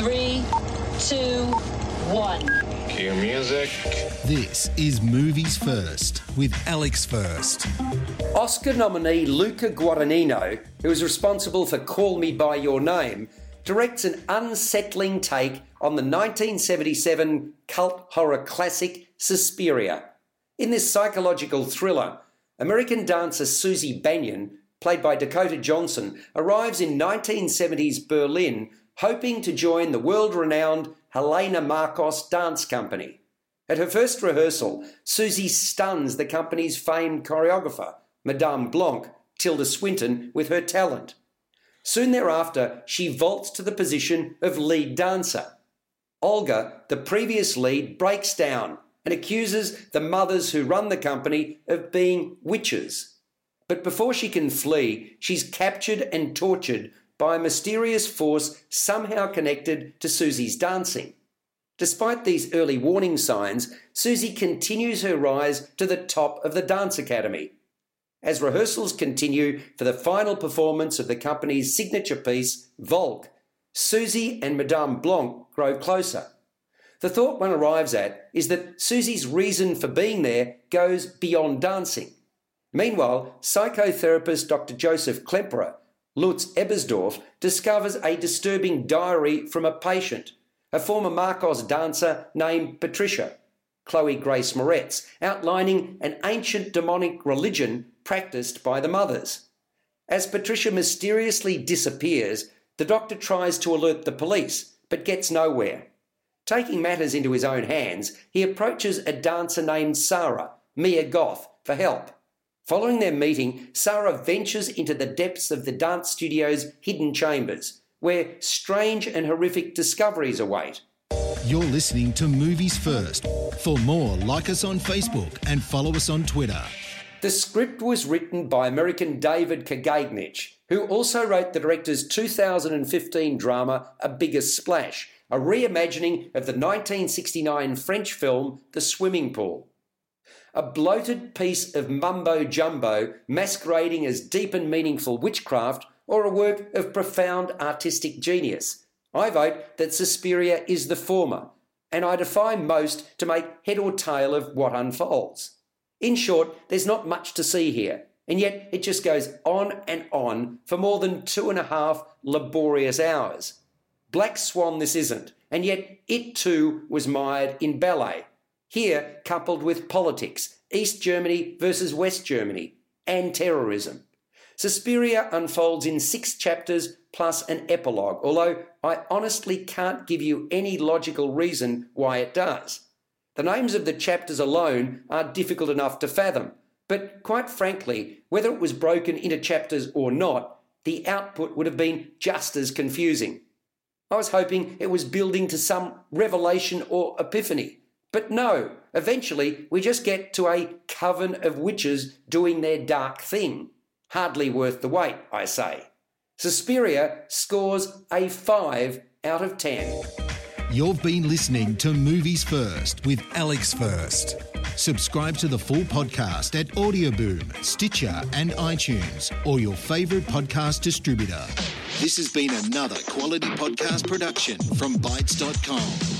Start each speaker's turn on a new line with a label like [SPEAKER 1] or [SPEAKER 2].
[SPEAKER 1] Five, four, three, two, one.
[SPEAKER 2] Cue music.
[SPEAKER 3] This is Movies First with Alex First.
[SPEAKER 4] Oscar nominee Luca Guadagnino, who is responsible for Call Me By Your Name, directs an unsettling take on the 1977 cult horror classic Suspiria. In this psychological thriller, American dancer Susie Bannion, played by Dakota Johnson, arrives in 1970s Berlin hoping to join the world renowned Helena Markos Dance Company. At her first rehearsal, Susie stuns the company's famed choreographer, Madame Blanc, Tilda Swinton, with her talent. Soon thereafter, she vaults to the position of lead dancer. Olga, the previous lead, breaks down and accuses the mothers who run the company of being witches. But before she can flee, she's captured and tortured by a mysterious force somehow connected to Susie's dancing. Despite these early warning signs, Susie continues her rise to the top of the dance academy. As rehearsals continue for the final performance of the company's signature piece, Volk, Susie and Madame Blanc grow closer. The thought one arrives at is that Susie's reason for being there goes beyond dancing. Meanwhile, psychotherapist Dr. Joseph Klemperer, Lutz Ebersdorf, discovers a disturbing diary from a patient, a former Markos dancer named Patricia, Chloe Grace Moretz, outlining an ancient demonic religion practiced by the mothers. As Patricia mysteriously disappears, the doctor tries to alert the police, but gets nowhere. Taking matters into his own hands, he approaches a dancer named Sarah, Mia Goth, for help. Following their meeting, Sarah ventures into the depths of the dance studio's hidden chambers, where strange and horrific discoveries await.
[SPEAKER 3] You're listening to Movies First. For more, like us on Facebook and follow us on Twitter.
[SPEAKER 4] The script was written by American David Kajganich, who also wrote the director's 2015 drama A Bigger Splash, a reimagining of the 1969 French film The Swimming Pool. A bloated piece of mumbo jumbo masquerading as deep and meaningful witchcraft or a work of profound artistic genius. I vote that Suspiria is the former, and I defy most to make head or tail of what unfolds. In short, there's not much to see here, and yet it just goes on and on for more than two and a half laborious hours. Black Swan this isn't, and yet it too was mired in ballet. Here, coupled with politics, East Germany versus West Germany, and terrorism. Suspiria unfolds in six chapters plus an epilogue, although I honestly can't give you any logical reason why it does. The names of the chapters alone are difficult enough to fathom, but quite frankly, whether it was broken into chapters or not, the output would have been just as confusing. I was hoping it was building to some revelation or epiphany. But no, eventually we just get to a coven of witches doing their dark thing. Hardly worth the wait, I say. Suspiria scores a 5 out of 10.
[SPEAKER 3] You've been listening to Movies First with Alex First. Subscribe to the full podcast at Audioboom, Stitcher, and iTunes, or your favourite podcast distributor. This has been another quality podcast production from Bytes.com.